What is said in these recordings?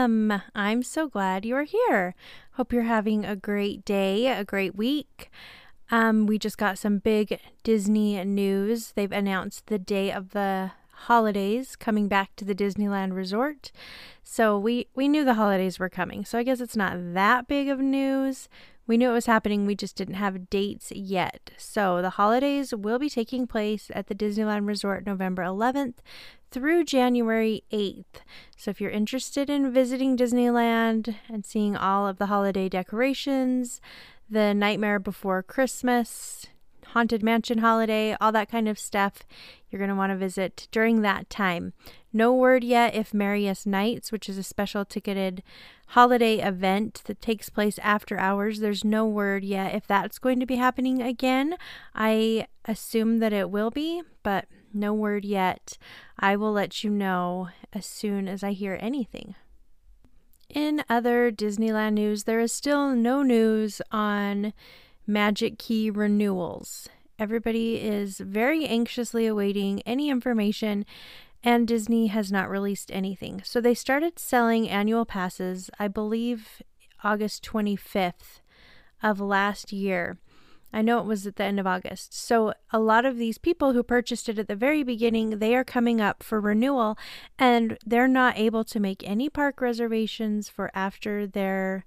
Welcome! I'm so glad you're here. Hope you're having a great day, a great week. Um, we just got some big Disney news. They've announced the day of the holidays coming back to the Disneyland Resort. So we we knew the holidays were coming. So I guess it's not that big of news. We knew it was happening, we just didn't have dates yet. So the holidays will be taking place at the Disneyland Resort November 11th through January 8th. So if you're interested in visiting Disneyland and seeing all of the holiday decorations, the Nightmare Before Christmas, Haunted Mansion holiday, all that kind of stuff, you're going to want to visit during that time. No word yet if Merriest Nights, which is a special ticketed holiday event that takes place after hours, there's no word yet if that's going to be happening again. I assume that it will be, but no word yet. I will let you know as soon as I hear anything. In other Disneyland news, there is still no news on Magic Key renewals. Everybody is very anxiously awaiting any information, and Disney has not released anything. So they started selling annual passes, I believe, August 25th of last year. I know it was at the end of August. So a lot of these people who purchased it at the very beginning, they are coming up for renewal and they're not able to make any park reservations for after their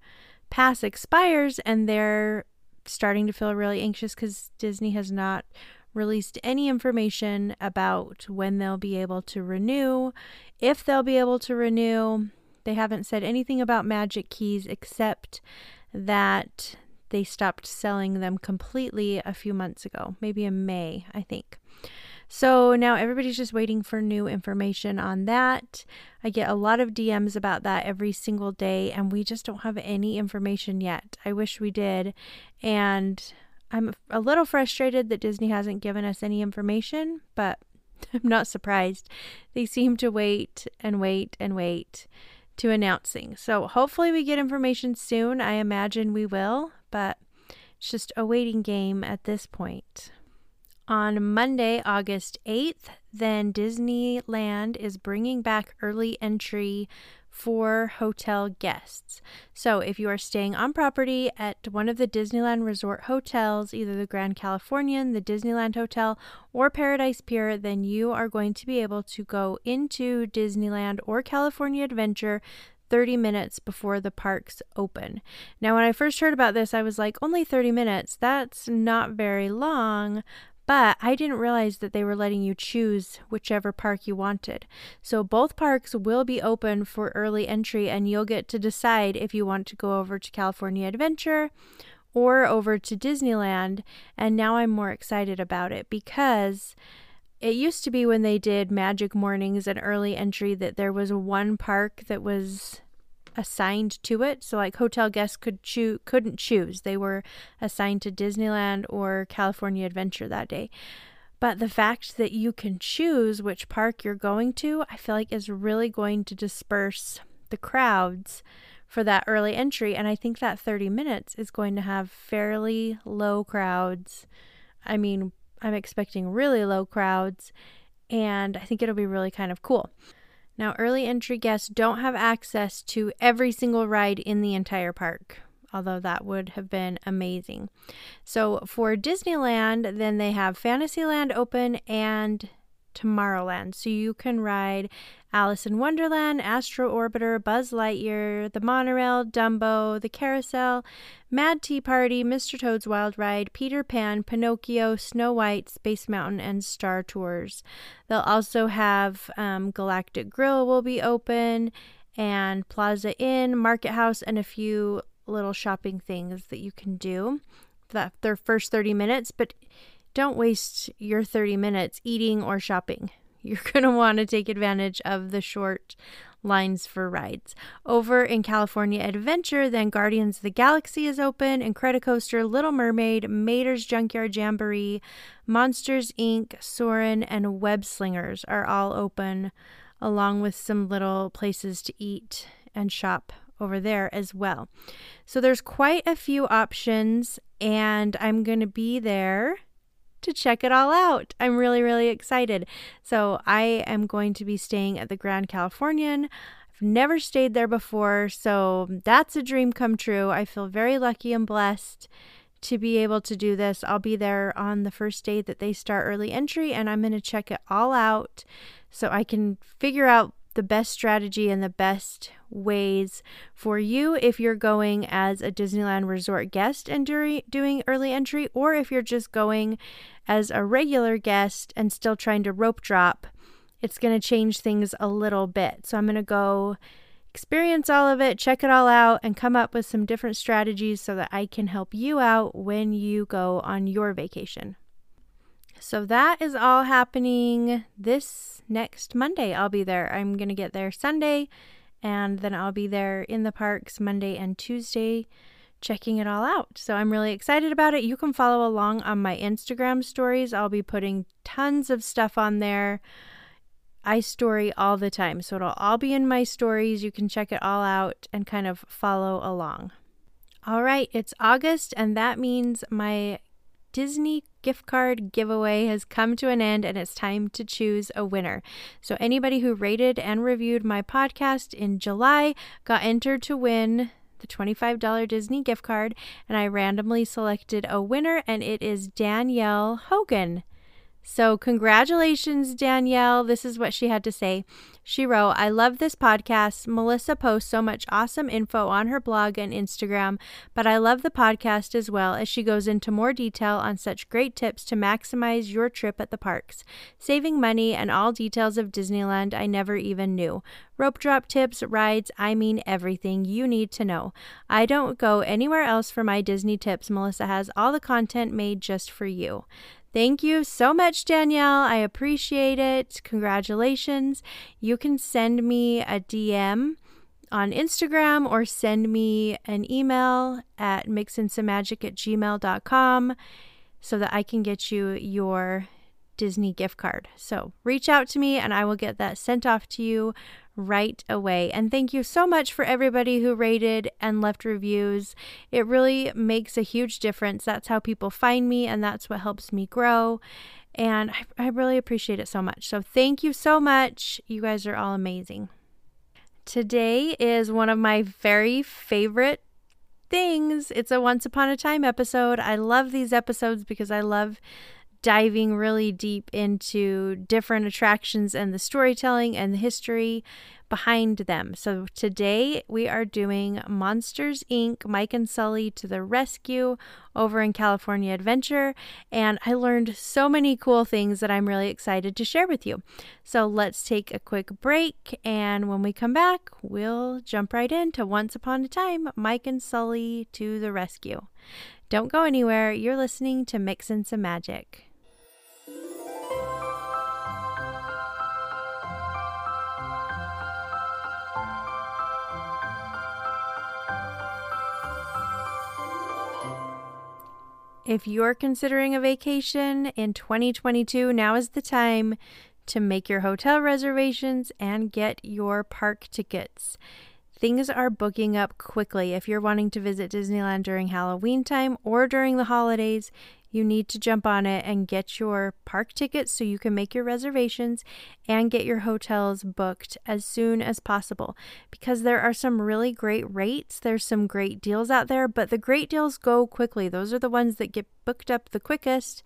pass expires and they're starting to feel really anxious cuz Disney has not released any information about when they'll be able to renew, if they'll be able to renew. They haven't said anything about magic keys except that they stopped selling them completely a few months ago, maybe in May, I think. So now everybody's just waiting for new information on that. I get a lot of DMs about that every single day, and we just don't have any information yet. I wish we did. And I'm a little frustrated that Disney hasn't given us any information, but I'm not surprised. They seem to wait and wait and wait to announce things. So hopefully we get information soon. I imagine we will, but it's just a waiting game at this point. On Monday, August 8th, then Disneyland is bringing back early entry for hotel guests. So, if you are staying on property at one of the Disneyland Resort hotels, either the Grand Californian, the Disneyland Hotel, or Paradise Pier, then you are going to be able to go into Disneyland or California Adventure 30 minutes before the parks open. Now, when I first heard about this, I was like, only 30 minutes? That's not very long. But I didn't realize that they were letting you choose whichever park you wanted. So both parks will be open for early entry, and you'll get to decide if you want to go over to California Adventure or over to Disneyland. And now I'm more excited about it because it used to be when they did Magic Mornings and early entry that there was one park that was assigned to it. So like hotel guests could choose couldn't choose. They were assigned to Disneyland or California Adventure that day. But the fact that you can choose which park you're going to, I feel like is really going to disperse the crowds for that early entry and I think that 30 minutes is going to have fairly low crowds. I mean, I'm expecting really low crowds and I think it'll be really kind of cool. Now, early entry guests don't have access to every single ride in the entire park, although that would have been amazing. So, for Disneyland, then they have Fantasyland open and Tomorrowland. So you can ride Alice in Wonderland, Astro Orbiter, Buzz Lightyear, the monorail, Dumbo, the carousel, Mad Tea Party, Mr. Toad's Wild Ride, Peter Pan, Pinocchio, Snow White, Space Mountain, and Star Tours. They'll also have um, Galactic Grill will be open, and Plaza Inn, Market House, and a few little shopping things that you can do. That their first 30 minutes, but don't waste your 30 minutes eating or shopping. you're going to want to take advantage of the short lines for rides. Over in California Adventure, then Guardians of the Galaxy is open, and Credit Coaster, Little Mermaid, Mater's Junkyard Jamboree, Monsters Inc., Soarin', and Web Slingers are all open, along with some little places to eat and shop over there as well. So there's quite a few options, and I'm going to be there to check it all out. I'm really, really excited. So, I am going to be staying at the Grand Californian. I've never stayed there before, so that's a dream come true. I feel very lucky and blessed to be able to do this. I'll be there on the first day that they start early entry, and I'm going to check it all out so I can figure out the best strategy and the best ways for you if you're going as a Disneyland Resort guest and doing early entry, or if you're just going as a regular guest and still trying to rope drop. It's going to change things a little bit. So I'm going to go experience all of it, check it all out, and come up with some different strategies so that I can help you out when you go on your vacation. So that is all happening this next Monday. I'll be there. I'm going to get there Sunday and then I'll be there in the parks Monday and Tuesday checking it all out. So I'm really excited about it. You can follow along on my Instagram stories. I'll be putting tons of stuff on there. I story all the time. So it'll all be in my stories. You can check it all out and kind of follow along. All right, it's August, and that means my Disney gift card giveaway has come to an end and it's time to choose a winner. So, anybody who rated and reviewed my podcast in July got entered to win the $25 Disney gift card, and I randomly selected a winner, and it is Danielle Hogan. So, congratulations, Danielle. This is what she had to say. She wrote, I love this podcast. Melissa posts so much awesome info on her blog and Instagram, but I love the podcast as well as she goes into more detail on such great tips to maximize your trip at the parks, saving money and all details of Disneyland I never even knew. Rope drop tips, rides, I mean everything you need to know. I don't go anywhere else for my Disney tips. Melissa has all the content made just for you. Thank you so much, Danielle. I appreciate it. Congratulations. You can send me a DM on Instagram or send me an email at mixinsomemagic at gmail.com so that I can get you your Disney gift card. So reach out to me and I will get that sent off to you right away. And thank you so much for everybody who rated and left reviews. It really makes a huge difference. That's how people find me, and that's what helps me grow. And I, I really appreciate it so much. So thank you so much. You guys are all amazing. Today is one of my very favorite things. It's a Once Upon a Time episode. I love these episodes because I love diving really deep into different attractions and the storytelling and the history behind them. So today we are doing Monsters Inc. Mike and Sulley to the rescue over in California Adventure. And I learned so many cool things that I'm really excited to share with you. So let's take a quick break. And when we come back, we'll jump right into Once Upon a Time Mike and Sulley to the rescue. Don't go anywhere. You're listening to Mixin' Some Magic. If you're considering a vacation in 2022, now is the time to make your hotel reservations and get your park tickets. Things are booking up quickly. If you're wanting to visit Disneyland during Halloween time or during the holidays, you need to jump on it and get your park tickets so you can make your reservations and get your hotels booked as soon as possible because there are some really great rates. There's some great deals out there, but the great deals go quickly. Those are the ones that get booked up the quickest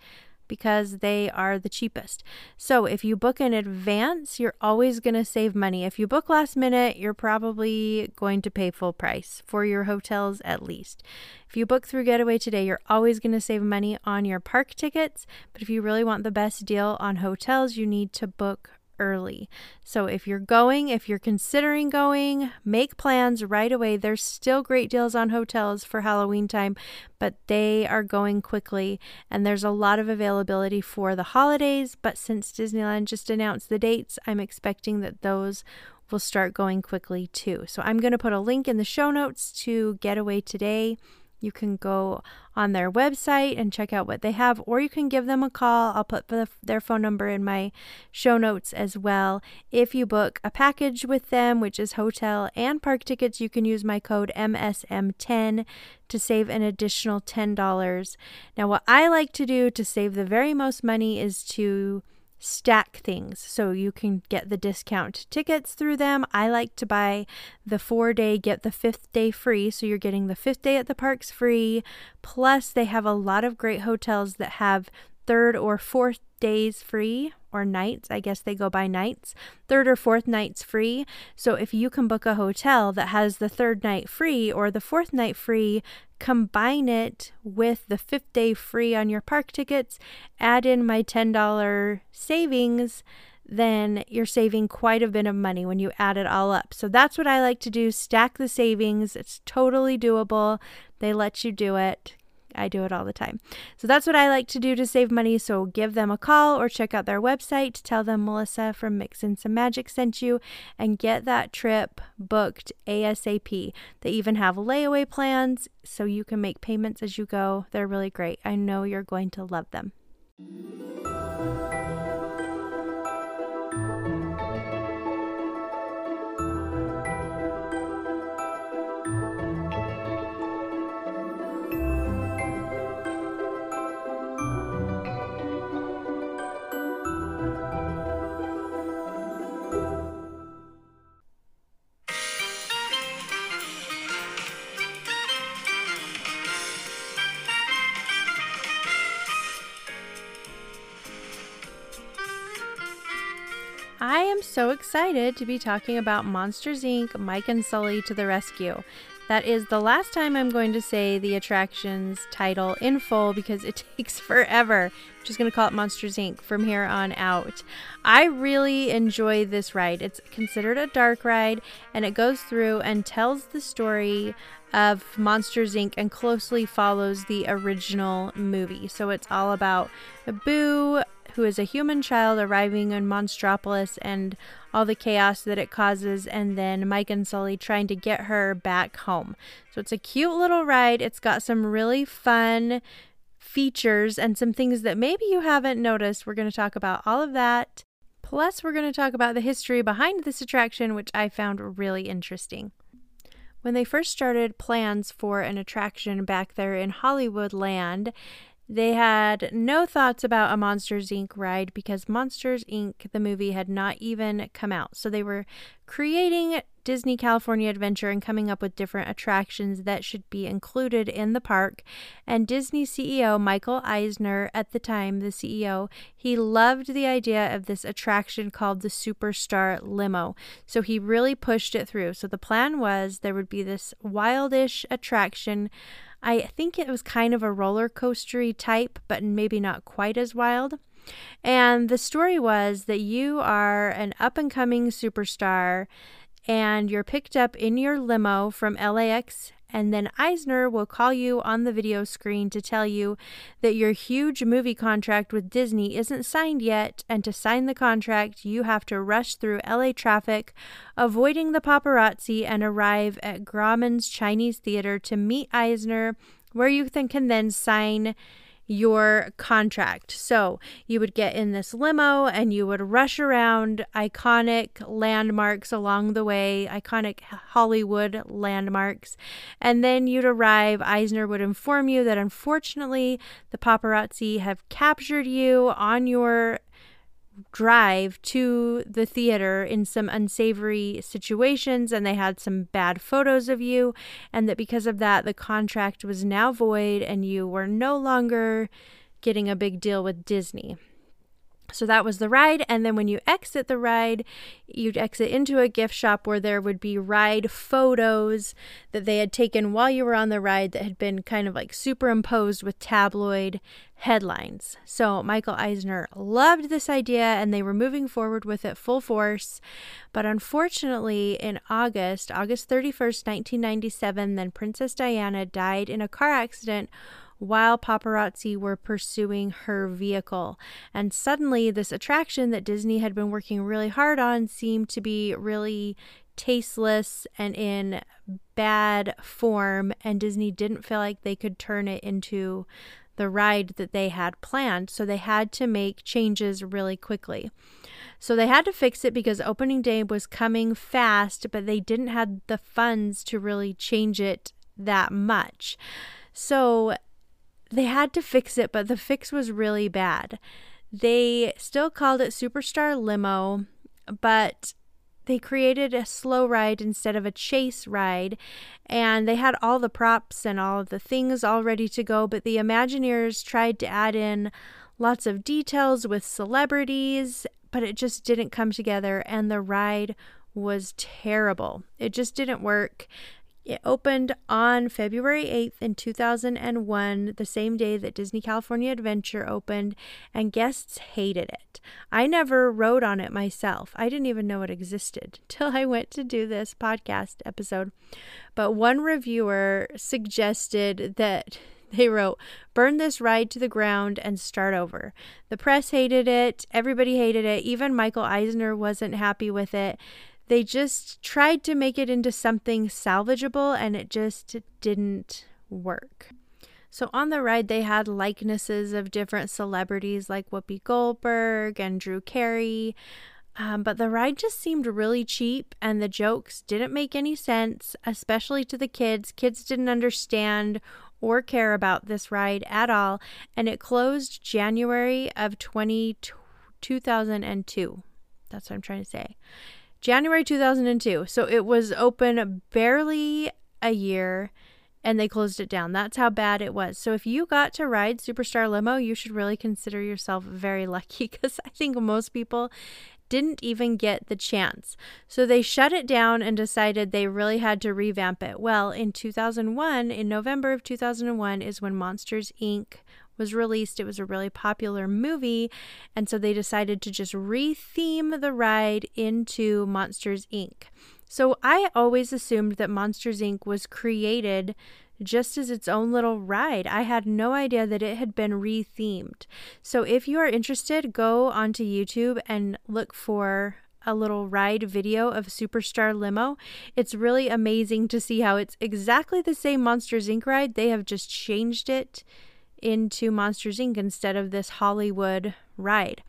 because they are the cheapest. So if you book in advance, you're always going to save money. If you book last minute, you're probably going to pay full price for your hotels at least. If you book through Getaway today, you're always going to save money on your park tickets. But if you really want the best deal on hotels, you need to book early. So if you're going, if you're considering going, make plans right away. There's still great deals on hotels for Halloween time, but they are going quickly and there's a lot of availability for the holidays. But since Disneyland just announced the dates, I'm expecting that those will start going quickly too. So I'm going to put a link in the show notes to Getaway Today. You can go on their website and check out what they have, or you can give them a call. I'll put the, their phone number in my show notes as well. If you book a package with them, which is hotel and park tickets, you can use my code MSM10 to save an additional $10. Now, what I like to do to save the very most money is to stack things so you can get the discount tickets through them. I like to buy the four day, get the fifth day free. So you're getting the fifth day at the parks free. Plus, they have a lot of great hotels that have third or fourth days free or nights. I guess they go by nights. Third or fourth nights free. So if you can book a hotel that has the third night free or the fourth night free, combine it with the fifth day free on your park tickets, add in my $10 savings, then you're saving quite a bit of money when you add it all up. So that's what I like to do stack the savings. It's totally doable. They let you do it. I do it all the time. So that's what I like to do to save money. So give them a call or check out their website. Tell them Melissa from Mixin' Some Magic sent you and get that trip booked ASAP. They even have layaway plans so you can make payments as you go. They're really great. I know you're going to love them. Am so excited to be talking about Monsters Inc. Mike and Sulley to the Rescue. That is the last time I'm going to say the attraction's title in full because it takes forever. I'm just going to call it Monsters Inc. from here on out. I really enjoy this ride. It's considered a dark ride and it goes through and tells the story of Monsters Inc. and closely follows the original movie. So it's all about Boo, who is a human child arriving in Monstropolis and all the chaos that it causes, and then Mike and Sulley trying to get her back home. So it's a cute little ride. It's got some really fun features and some things that maybe you haven't noticed. We're going to talk about all of that. Plus, we're going to talk about the history behind this attraction, which I found really interesting. When they first started plans for an attraction back there in Hollywood land, they had no thoughts about a Monsters Inc. ride because Monsters Inc., the movie, had not even come out. So they were creating Disney California Adventure and coming up with different attractions that should be included in the park. And Disney CEO Michael Eisner, at the time, the CEO, he loved the idea of this attraction called the Superstar Limo. So he really pushed it through. So the plan was there would be this wildish attraction I think it was kind of a roller coastery type, but maybe not quite as wild. And the story was that you are an up and coming superstar and you're picked up in your limo from LAX and then Eisner will call you on the video screen to tell you that your huge movie contract with Disney isn't signed yet, and to sign the contract, you have to rush through LA traffic, avoiding the paparazzi, and arrive at Grauman's Chinese Theater to meet Eisner, where you can then sign your contract. So you would get in this limo and you would rush around iconic landmarks along the way, iconic Hollywood landmarks. And then you'd arrive. Eisner would inform you that unfortunately the paparazzi have captured you on your drive to the theater in some unsavory situations and they had some bad photos of you and that because of that the contract was now void and you were no longer getting a big deal with Disney. So that was the ride. And then when you exit the ride, you'd exit into a gift shop where there would be ride photos that they had taken while you were on the ride that had been kind of like superimposed with tabloid headlines. So Michael Eisner loved this idea and they were moving forward with it full force. But unfortunately, in August, August 31st, 1997, then Princess Diana died in a car accident while paparazzi were pursuing her vehicle. And suddenly, this attraction that Disney had been working really hard on seemed to be really tasteless and in bad form, and Disney didn't feel like they could turn it into the ride that they had planned. So they had to make changes really quickly. So they had to fix it because opening day was coming fast, but they didn't have the funds to really change it that much. So they had to fix it, but the fix was really bad. They still called it Superstar Limo, but they created a slow ride instead of a chase ride and they had all the props and all of the things all ready to go but the imagineers tried to add in lots of details with celebrities but it just didn't come together and the ride was terrible it just didn't work it opened on February 8th in 2001, the same day that Disney California Adventure opened, and guests hated it. I never rode on it myself. I didn't even know it existed till I went to do this podcast episode. But one reviewer suggested that they wrote, Burn this ride to the ground and start over. The press hated it. Everybody hated it. Even Michael Eisner wasn't happy with it they just tried to make it into something salvageable and it just didn't work. So on the ride, they had likenesses of different celebrities like Whoopi Goldberg and Drew Carey. Um, but the ride just seemed really cheap and the jokes didn't make any sense, especially to the kids. Kids didn't understand or care about this ride at all. And it closed January of 20, 2002. That's what I'm trying to say. January 2002. So it was open barely a year and they closed it down. That's how bad it was. So if you got to ride Superstar Limo, you should really consider yourself very lucky because I think most people didn't even get the chance. So they shut it down and decided they really had to revamp it. Well, in 2001, in November of 2001, is when Monsters Inc was released. It was a really popular movie, and so they decided to just retheme the ride into Monsters Inc. So I always assumed that Monsters Inc. was created just as its own little ride. I had no idea that it had been rethemed. So if you are interested, go onto YouTube and look for a little ride video of Superstar Limo. It's really amazing to see how it's exactly the same Monsters Inc. ride. They have just changed it into Monsters Inc. instead of this Hollywood ride.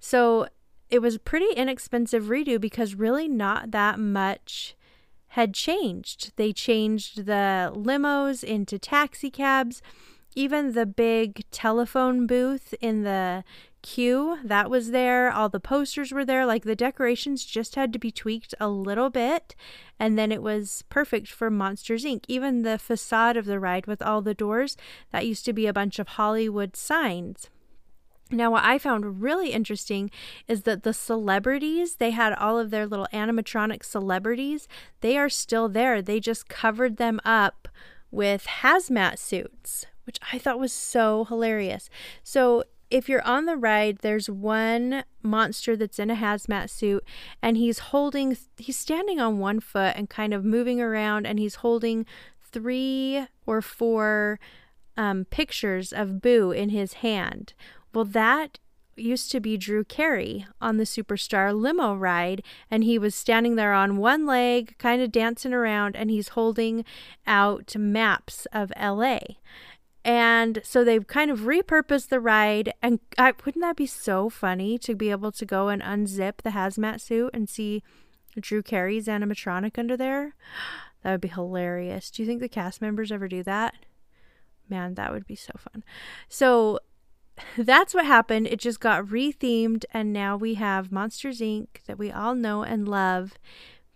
So it was pretty inexpensive redo because really not that much had changed. They changed the limos into taxi cabs. Even the big telephone booth in the queue that was there all the posters were there like the decorations just had to be tweaked a little bit and then it was perfect for monsters inc even the facade of the ride with all the doors that used to be a bunch of hollywood signs now, what I found really interesting is that the celebrities, they had all of their little animatronic celebrities, they are still there. They just covered them up with hazmat suits, which I thought was so hilarious. So, if you're on the ride, there's one monster that's in a hazmat suit and he's holding, he's standing on one foot and kind of moving around and he's holding three or four um, pictures of Boo in his hand. Well, that used to be Drew Carey on the Superstar limo ride, and he was standing there on one leg, kind of dancing around, and he's holding out maps of LA. And so they've kind of repurposed the ride. And I, wouldn't that be so funny to be able to go and unzip the hazmat suit and see Drew Carey's animatronic under there? That would be hilarious. Do you think the cast members ever do that? Man, that would be so fun. So that's what happened. It just got rethemed, and now we have Monsters Inc. that we all know and love,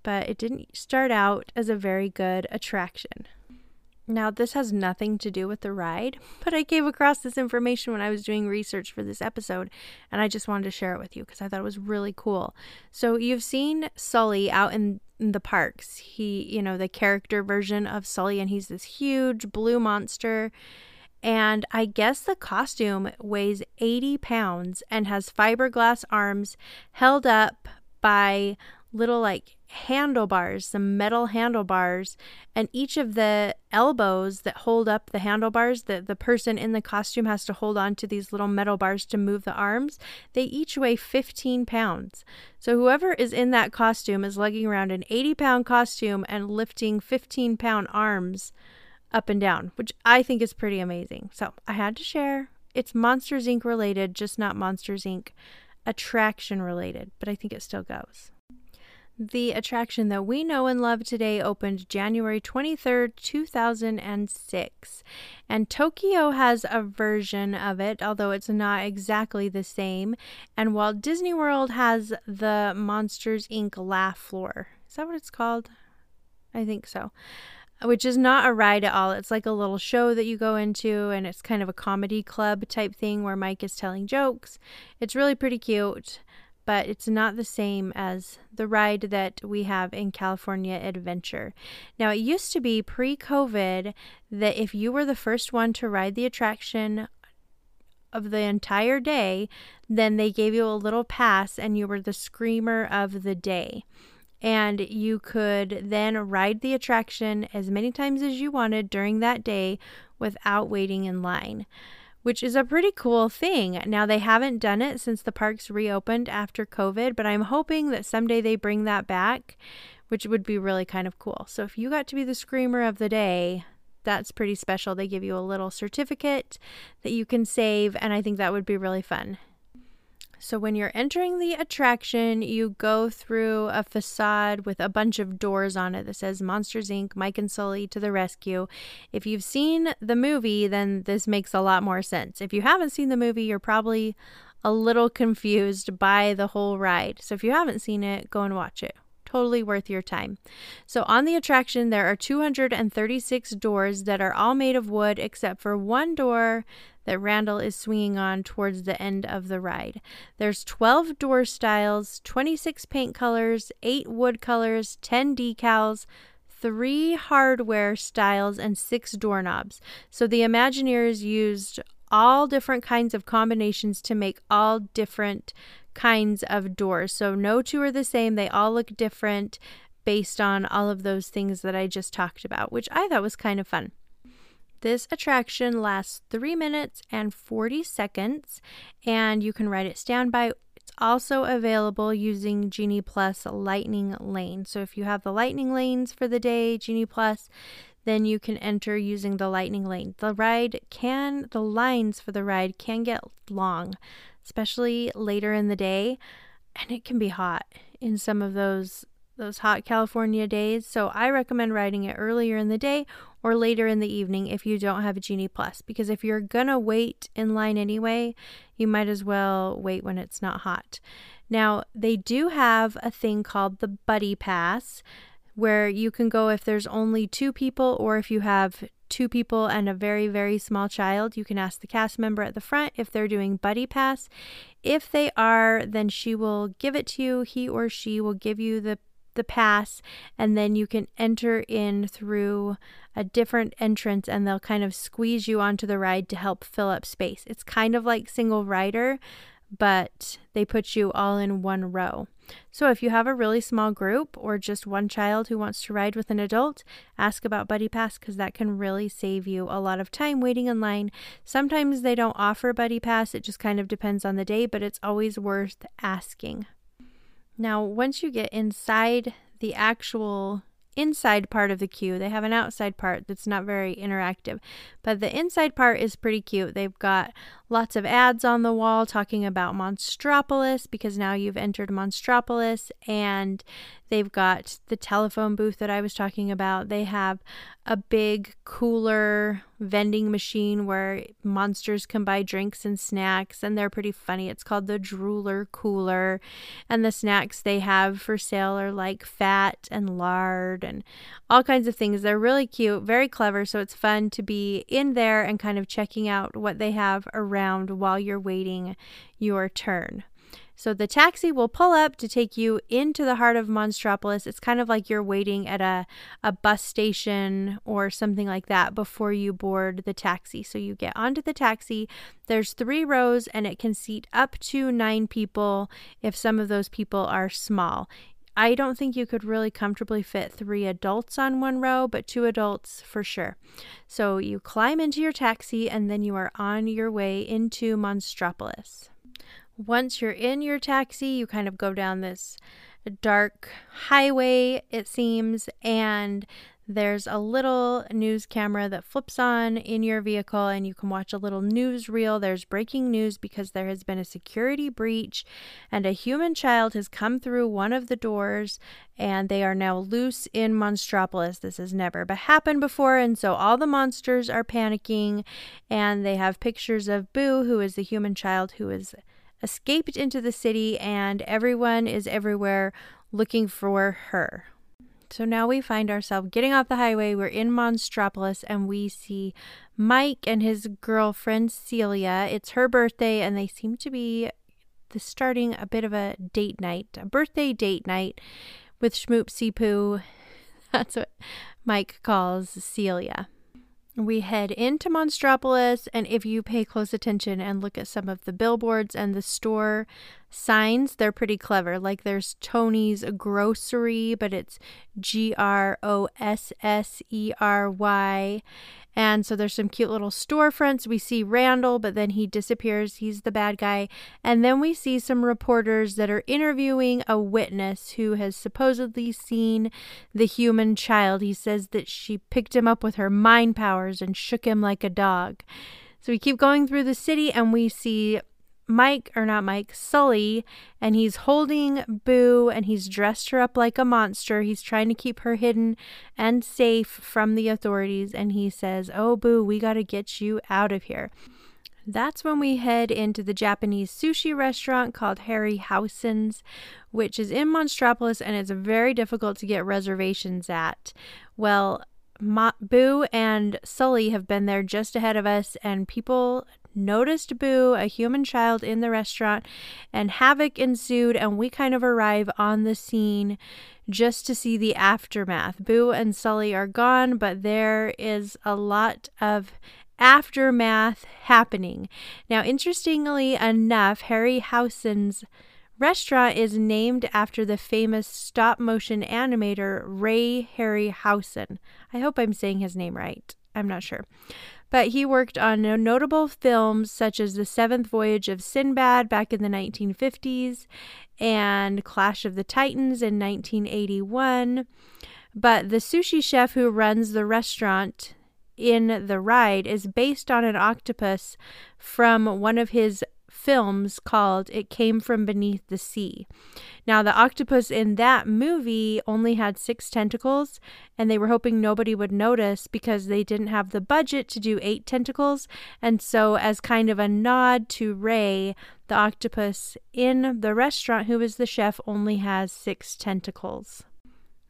but it didn't start out as a very good attraction. Now, this has nothing to do with the ride, but I came across this information when I was doing research for this episode, and I just wanted to share it with you because I thought it was really cool. So, you've seen Sulley out in, the parks. He, you know, the character version of Sulley, and he's this huge blue monster. And I guess the costume weighs 80 pounds and has fiberglass arms held up by little like handlebars, some metal handlebars, and each of the elbows that hold up the handlebars that the person in the costume has to hold on to these little metal bars to move the arms, they each weigh 15 pounds. So whoever is in that costume is lugging around an 80 pound costume and lifting 15 pound arms up and down, which I think is pretty amazing. So I had to share. It's Monsters Inc. related, just not Monsters Inc. attraction related, but I think it still goes. The attraction that we know and love today opened January 23rd, 2006. And Tokyo has a version of it, although it's not exactly the same. And Walt Disney World has the Monsters Inc. Laugh Floor. Is that what it's called? I think so. Which is not a ride at all. It's like a little show that you go into, and it's kind of a comedy club type thing where Mike is telling jokes. It's really pretty cute but it's not the same as the ride that we have in California Adventure. Now, it used to be pre COVID that if you were the first one to ride the attraction of the entire day, then they gave you a little pass and you were the screamer of the day. And you could then ride the attraction as many times as you wanted during that day without waiting in line which is a pretty cool thing. Now, they haven't done it since the parks reopened after COVID, but I'm hoping that someday they bring that back, which would be really kind of cool. So, if you got to be the screamer of the day, that's pretty special. They give you a little certificate that you can save, and I think that would be really fun. So, when you're entering the attraction, you go through a facade with a bunch of doors on it that says Monsters Inc., Mike and Sulley to the rescue. If you've seen the movie, then this makes a lot more sense. If you haven't seen the movie, you're probably a little confused by the whole ride. So, if you haven't seen it, go and watch it. Totally worth your time. So, on the attraction, there are 236 doors that are all made of wood except for one door that Randall is swinging on towards the end of the ride. There's 12 door styles, 26 paint colors, 8 wood colors, 10 decals, 3 hardware styles, and 6 doorknobs. So the Imagineers used all different kinds of combinations to make all different kinds of doors. So no two are the same, they all look different based on all of those things that I just talked about, which I thought was kind of fun. This attraction lasts 3 minutes and 40 seconds, and you can ride it standby. It's also available using Genie Plus Lightning Lane. So if you have the Lightning Lanes for the day, Genie Plus, then you can enter using the Lightning Lane. The ride can, the lines for the ride can get long, especially later in the day, and it can be hot in some of those those hot California days. So I recommend riding it earlier in the day or later in the evening if you don't have a Genie Plus. Because if you're gonna wait in line anyway, you might as well wait when it's not hot. Now, they do have a thing called the Buddy Pass where you can go if there's only two people or if you have two people and a very, very small child. You can ask the cast member at the front if they're doing Buddy Pass. If they are, then she will give it to you. He or she will give you the the pass and then you can enter in through a different entrance and they'll kind of squeeze you onto the ride to help fill up space. It's kind of like single rider, but they put you all in one row. So if you have a really small group or just one child who wants to ride with an adult, ask about Buddy Pass because that can really save you a lot of time waiting in line. Sometimes they don't offer Buddy Pass, it just kind of depends on the day, but it's always worth asking. Now, once you get inside the actual inside part of the queue, they have an outside part that's not very interactive, but the inside part is pretty cute. They've got lots of ads on the wall talking about Monstropolis because now you've entered Monstropolis and they've got the telephone booth that I was talking about. They have a big cooler vending machine where monsters can buy drinks and snacks and they're pretty funny. It's called the Drooler Cooler and the snacks they have for sale are like fat and lard and all kinds of things. They're really cute, very clever, so it's fun to be in there and kind of checking out what they have around while you're waiting your turn. So the taxi will pull up to take you into the heart of Monstropolis. It's kind of like you're waiting at a, a bus station or something like that before you board the taxi. So you get onto the taxi. There's three rows and it can seat up to nine people if some of those people are small. I don't think you could really comfortably fit three adults on one row, but two adults for sure. So you climb into your taxi and then you are on your way into Monstropolis. Once you're in your taxi, you kind of go down this dark highway, it seems, and there's a little news camera that flips on in your vehicle, and you can watch a little news reel. There's breaking news because there has been a security breach, and a human child has come through one of the doors, and they are now loose in Monstropolis. This has never happened before, and so all the monsters are panicking, and they have pictures of Boo, who is the human child who is escaped into the city, and everyone is everywhere looking for her. So now we find ourselves getting off the highway. We're in Monstropolis and we see Mike and his girlfriend Celia. It's her birthday and they seem to be the starting a bit of a date night, a birthday date night with Schmoopsy Poo. That's what Mike calls Celia. We head into Monstropolis, and if you pay close attention and look at some of the billboards and the store signs, they're pretty clever. Like there's Tony's Grocery, but it's G R O S S E R Y. And so there's some cute little storefronts. We see Randall, but then he disappears. He's the bad guy. And then we see some reporters that are interviewing a witness who has supposedly seen the human child. He says that she picked him up with her mind powers and shook him like a dog. So we keep going through the city and we see Mike, or not Mike, Sulley, and he's holding Boo and he's dressed her up like a monster. He's trying to keep her hidden and safe from the authorities. And he says, Oh, Boo, we got to get you out of here. That's when we head into the Japanese sushi restaurant called Harryhausen's, which is in Monstropolis and it's very difficult to get reservations at. Well, Ma- Boo and Sulley have been there just ahead of us, and people noticed Boo, a human child, in the restaurant, and havoc ensued, and we kind of arrive on the scene just to see the aftermath. Boo and Sulley are gone, but there is a lot of aftermath happening. Now, interestingly enough, Harry Harryhausen's restaurant is named after the famous stop motion animator Ray Harryhausen. I hope I'm saying his name right. I'm not sure but he worked on notable films such as The Seventh Voyage of Sinbad back in the 1950s and Clash of the Titans in 1981. But the sushi chef who runs the restaurant in the ride is based on an octopus from one of his films called It Came From Beneath the Sea. Now, the octopus in that movie only had six tentacles, and they were hoping nobody would notice because they didn't have the budget to do eight tentacles. And so, as kind of a nod to Ray, the octopus in the restaurant, who is the chef, only has six tentacles.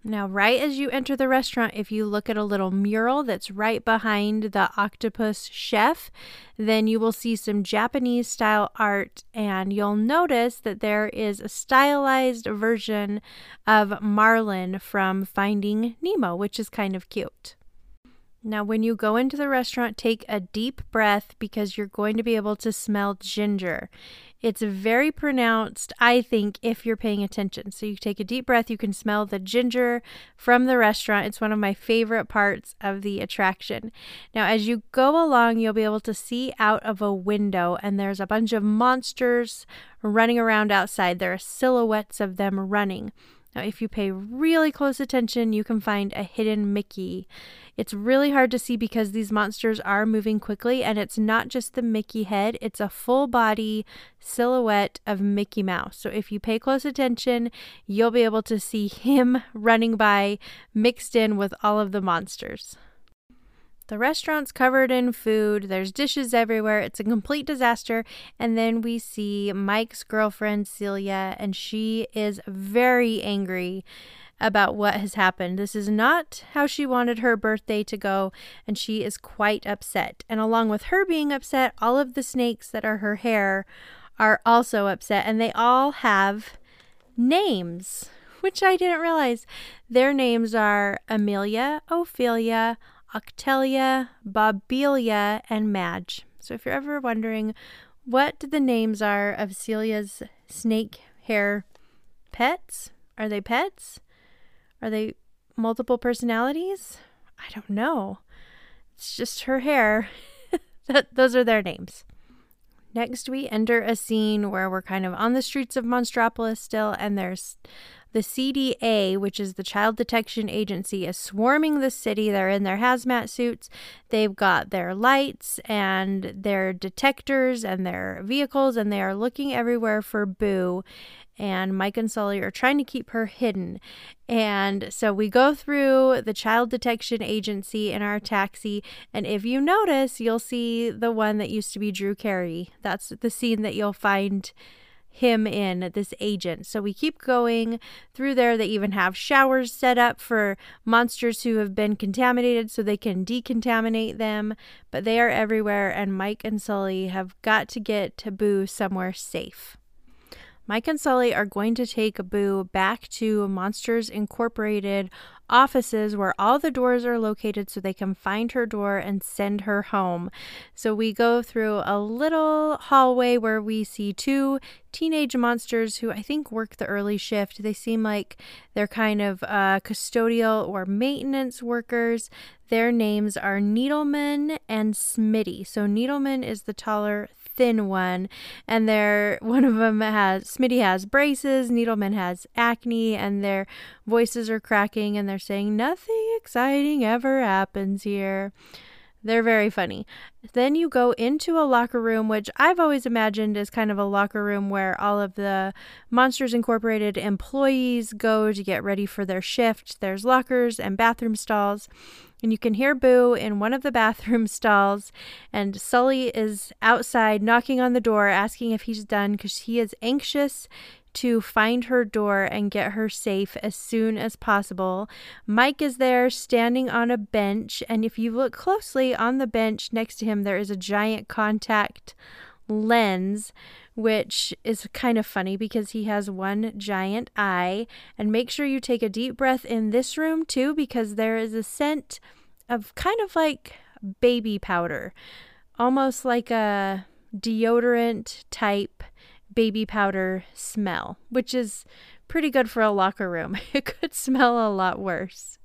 Now, right as you enter the restaurant, if you look at a little mural that's right behind the octopus chef, then you will see some Japanese style art, and you'll notice that there is a stylized version of Marlin from Finding Nemo, which is kind of cute. Now, when you go into the restaurant, take a deep breath because you're going to be able to smell ginger. It's very pronounced, I think, if you're paying attention. So you take a deep breath, you can smell the ginger from the restaurant. It's one of my favorite parts of the attraction. Now, as you go along, you'll be able to see out of a window, and there's a bunch of monsters running around outside. There are silhouettes of them running. Now, if you pay really close attention, you can find a hidden Mickey. It's really hard to see because these monsters are moving quickly, and it's not just the Mickey head, it's a full body silhouette of Mickey Mouse. So, if you pay close attention, you'll be able to see him running by mixed in with all of the monsters. The restaurant's covered in food, there's dishes everywhere, it's a complete disaster. And then we see Mike's girlfriend, Celia, and she is very angry about what has happened. This is not how she wanted her birthday to go, and she is quite upset. And along with her being upset, all of the snakes that are her hair are also upset, and they all have names, which I didn't realize. Their names are Amelia, Ophelia, Octelia, Bobelia, and Madge. So if you're ever wondering what the names are of Celia's snake hair pets, are they pets? Are they multiple personalities? I don't know. It's just her hair. that, those are their names. Next, we enter a scene where we're kind of on the streets of Monstropolis still, and there's the CDA, which is the Child Detection Agency, is swarming the city. They're in their hazmat suits. They've got their lights and their detectors and their vehicles, and they are looking everywhere for Boo. And Mike and Sulley are trying to keep her hidden. And so we go through the Child Detection Agency in our taxi. And if you notice, you'll see the one that used to be Drew Carey. That's the scene that you'll find him in, this agent. So we keep going through there. They even have showers set up for monsters who have been contaminated so they can decontaminate them. But they are everywhere, and Mike and Sulley have got to get Boo somewhere safe. Mike and Sulley are going to take Boo back to Monsters Incorporated offices where all the doors are located so they can find her door and send her home. So we go through a little hallway where we see two teenage monsters who I think work the early shift. They seem like they're kind of uh, custodial or maintenance workers. Their names are Needleman and Smitty. So Needleman is the taller, thin one, and they're one of them has Smitty has braces, Needleman has acne, and their voices are cracking, and they're saying nothing exciting ever happens here. They're very funny. Then you go into a locker room, which I've always imagined is kind of a locker room where all of the Monsters Incorporated employees go to get ready for their shift. There's lockers and bathroom stalls. And you can hear Boo in one of the bathroom stalls, and Sulley is outside knocking on the door, asking if he's done because he is anxious to find her door and get her safe as soon as possible. Mike is there standing on a bench, and if you look closely on the bench next to him, there is a giant contact lens, which is kind of funny because he has one giant eye. And make sure you take a deep breath in this room too, because there is a scent of kind of like baby powder, almost like a deodorant type baby powder smell, which is pretty good for a locker room. It could smell a lot worse.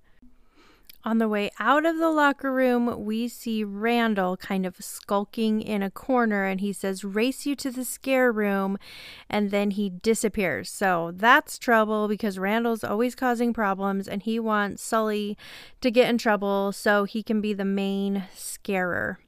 On the way out of the locker room, we see Randall kind of skulking in a corner and he says, Race you to the scare room. And then he disappears. So that's trouble because Randall's always causing problems and he wants Sulley to get in trouble so he can be the main scarer.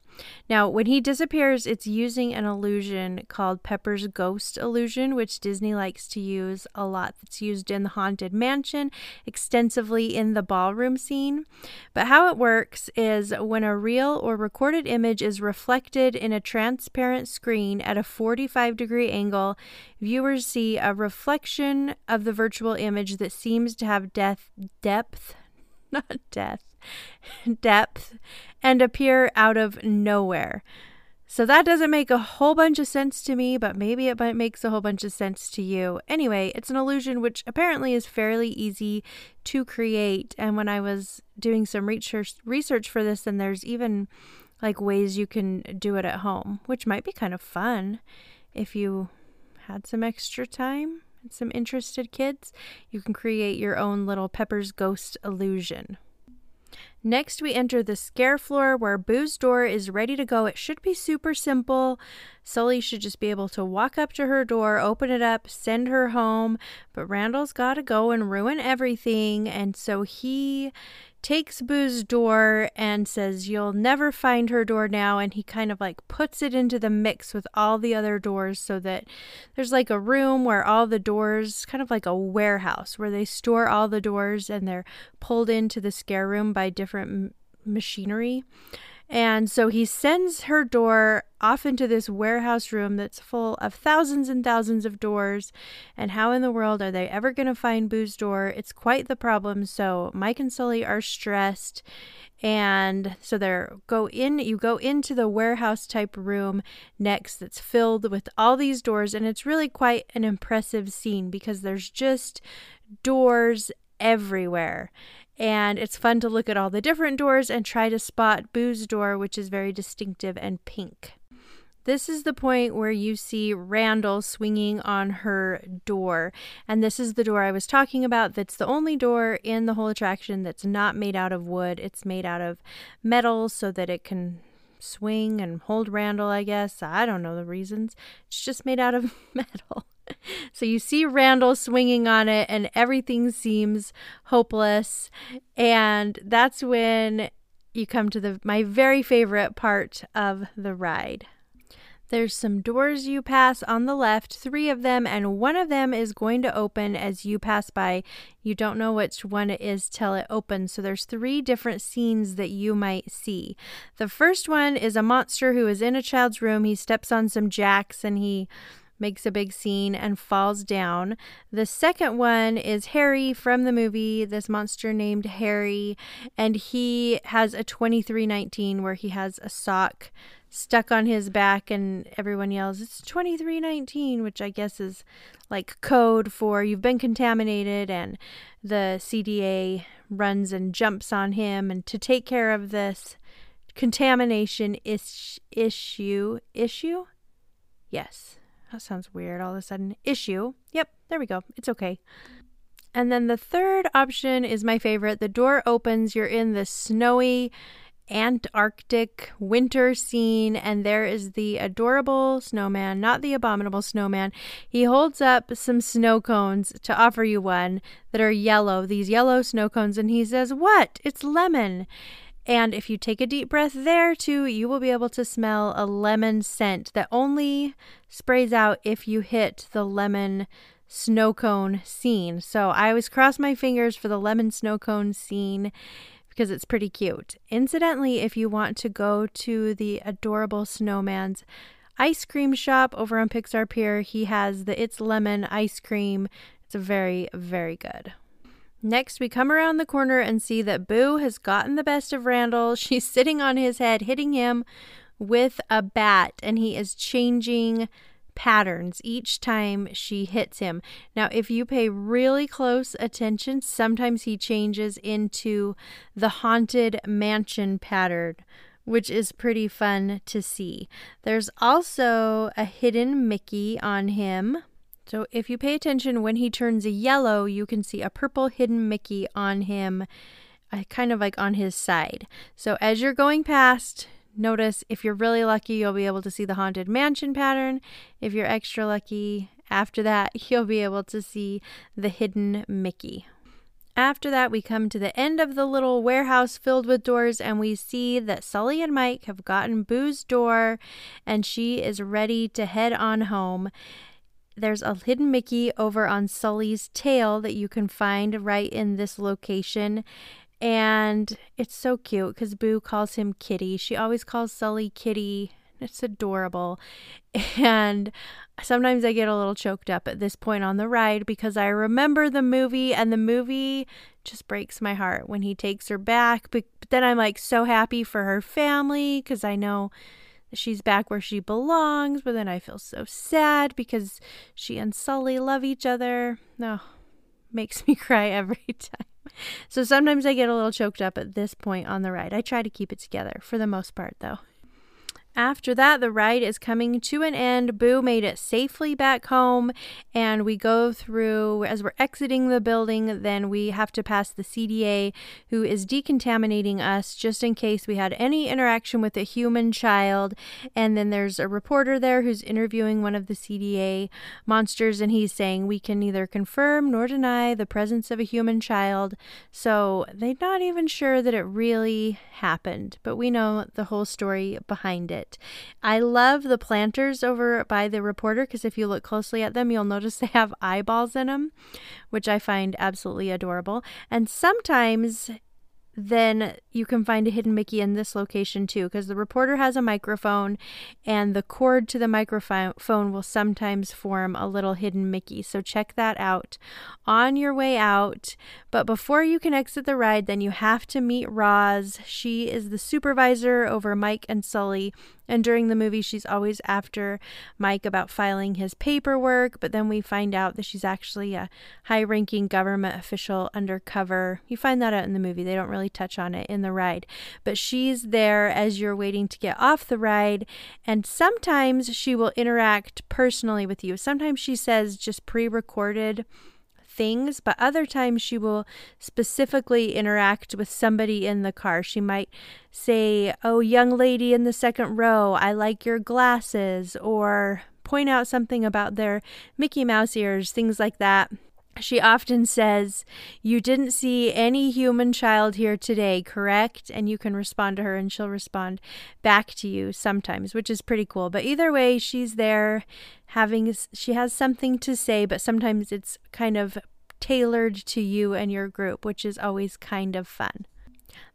Now, when he disappears, it's using an illusion called Pepper's Ghost Illusion, which Disney likes to use a lot. It's used in the Haunted Mansion, extensively in the ballroom scene. But how it works is when a real or recorded image is reflected in a transparent screen at a 45 degree angle, viewers see a reflection of the virtual image that seems to have depth, depth, not death, depth and appear out of nowhere. So that doesn't make a whole bunch of sense to me, but maybe it makes a whole bunch of sense to you. Anyway, it's an illusion which apparently is fairly easy to create. And when I was doing some research research for this, and there's even like ways you can do it at home, which might be kind of fun if you had some extra time and some interested kids. You can create your own little Pepper's Ghost illusion. Next, we enter the scare floor where Boo's door is ready to go. It should be super simple. Sulley should just be able to walk up to her door, open it up, send her home. But Randall's got to go and ruin everything. And so he takes Boo's door and says, You'll never find her door now. And he kind of like puts it into the mix with all the other doors so that there's like a room where all the doors, kind of like a warehouse where they store all the doors and they're pulled into the scare room by different m- machinery. And so he sends her door off into this warehouse room that's full of thousands and thousands of doors. And how in the world are they ever going to find Boo's door? It's quite the problem. So Mike and Sulley are stressed. And so they're go in you go into the warehouse type room next that's filled with all these doors and it's really quite an impressive scene because there's just doors everywhere and it's fun to look at all the different doors and try to spot Boo's door, which is very distinctive and pink. This is the point where you see Randall swinging on her door. And this is the door I was talking about. That's the only door in the whole attraction that's not made out of wood. It's made out of metal so that it can swing and hold Randall, I guess. I don't know the reasons. It's just made out of metal. so you see Randall swinging on it, and everything seems hopeless. And that's when you come to the my very favorite part of the ride. There's some doors you pass on the left, three of them, and one of them is going to open as you pass by. You don't know which one it is till it opens. So there's three different scenes that you might see. The first one is a monster who is in a child's room. He steps on some jacks and he makes a big scene and falls down. The second one is Harry from the movie, this monster named Harry, and he has a 2319 where he has a sock stuck on his back and everyone yells it's 2319 which i guess is like code for you've been contaminated and the cda runs and jumps on him and to take care of this contamination is- issue issue yes that sounds weird all of a sudden. Issue. Yep, there we go. It's okay. And then the third option is my favorite. The door opens, you're in the snowy Antarctic winter scene, and there is the adorable snowman, not the abominable snowman. He holds up some snow cones to offer you one that are yellow, these yellow snow cones, and he says, What? It's lemon. And if you take a deep breath there too, you will be able to smell a lemon scent that only sprays out if you hit the lemon snow cone scene. So I always cross my fingers for the lemon snow cone scene because it's pretty cute. Incidentally, if you want to go to the adorable snowman's ice cream shop over on Pixar Pier, he has the It's Lemon ice cream. It's very, very good. Next, we come around the corner and see that Boo has gotten the best of Randall. She's sitting on his head, hitting him with a bat, and he is changing patterns each time she hits him. Now, if you pay really close attention, sometimes he changes into the haunted mansion pattern, which is pretty fun to see. There's also a hidden Mickey on him. So if you pay attention, when he turns yellow, you can see a purple hidden Mickey on him, uh, kind of like on his side. So as you're going past, notice if you're really lucky, you'll be able to see the Haunted Mansion pattern. If you're extra lucky, after that, you'll be able to see the hidden Mickey. After that, we come to the end of the little warehouse filled with doors, and we see that Sulley and Mike have gotten Boo's door, and she is ready to head on home there's a hidden Mickey over on Sulley's tail that you can find right in this location. And it's so cute because Boo calls him Kitty. She always calls Sulley Kitty. It's adorable. And sometimes I get a little choked up at this point on the ride because I remember the movie, and the movie just breaks my heart when he takes her back. But, then I'm like so happy for her family because I know she's back where she belongs, but then I feel so sad because she and Sulley love each other. No, oh, makes me cry every time. So sometimes I get a little choked up at this point on the ride. I try to keep it together for the most part, though. After that, the ride is coming to an end. Boo made it safely back home, and we go through as we're exiting the building. Then we have to pass the CDA who is decontaminating us just in case we had any interaction with a human child. And then there's a reporter there who's interviewing one of the CDA monsters, and he's saying we can neither confirm nor deny the presence of a human child. So they're not even sure that it really happened, but we know the whole story behind it it. I love the planters over by the reporter because if you look closely at them, you'll notice they have eyeballs in them, which I find absolutely adorable. And sometimes then you can find a hidden Mickey in this location too, because the reporter has a microphone and the cord to the microphone will sometimes form a little hidden Mickey. So check that out on your way out. But before you can exit the ride, then you have to meet Roz. She is the supervisor over Mike and Sulley and during the movie, she's always after Mike about filing his paperwork, but then we find out that she's actually a high ranking government official undercover. You find that out in the movie. They don't really touch on it in the ride. But she's there as you're waiting to get off the ride, and sometimes she will interact personally with you. Sometimes she says just pre recorded things, but other times she will specifically interact with somebody in the car. She might say, Oh, young lady in the second row, I like your glasses, or point out something about their Mickey Mouse ears, things like that. She often says, You didn't see any human child here today, correct? And you can respond to her and she'll respond back to you sometimes, which is pretty cool. But either way, she's there having, she has something to say, but sometimes it's kind of tailored to you and your group, which is always kind of fun.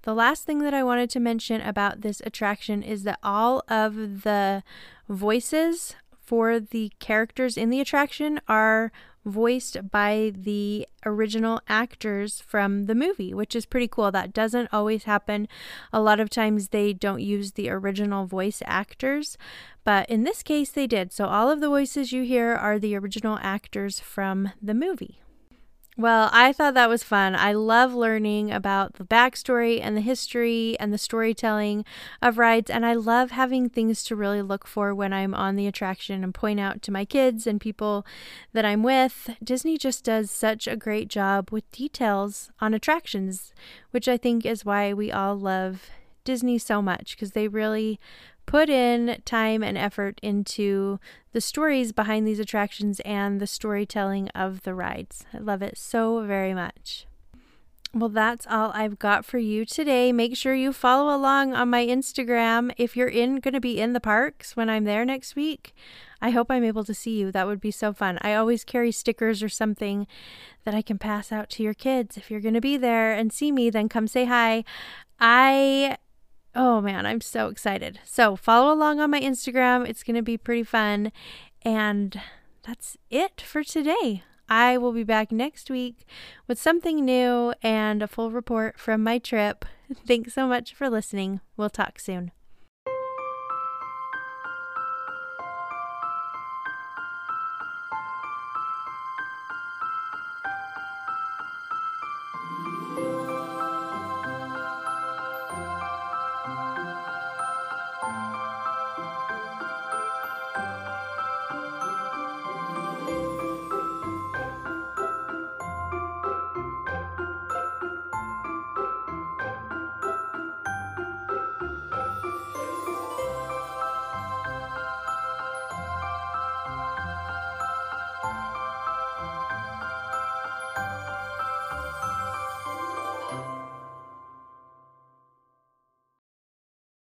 The last thing that I wanted to mention about this attraction is that all of the voices for the characters in the attraction are voiced by the original actors from the movie, which is pretty cool. That doesn't always happen. A lot of times they don't use the original voice actors, but in this case they did. So all of the voices you hear are the original actors from the movie. Well, I thought that was fun. I love learning about the backstory and the history and the storytelling of rides, and I love having things to really look for when I'm on the attraction and point out to my kids and people that I'm with. Disney just does such a great job with details on attractions, which I think is why we all love Disney so much because they really put in time and effort into the stories behind these attractions and the storytelling of the rides. I love it so very much. Well, that's all I've got for you today. Make sure you follow along on my Instagram if you're in going to be in the parks when I'm there next week. I hope I'm able to see you. That would be so fun. I always carry stickers or something that I can pass out to your kids. If you're going to be there and see me, then come say hi. I Oh man, I'm so excited. So follow along on my Instagram. It's going to be pretty fun. And that's it for today. I will be back next week with something new and a full report from my trip. Thanks so much for listening. We'll talk soon.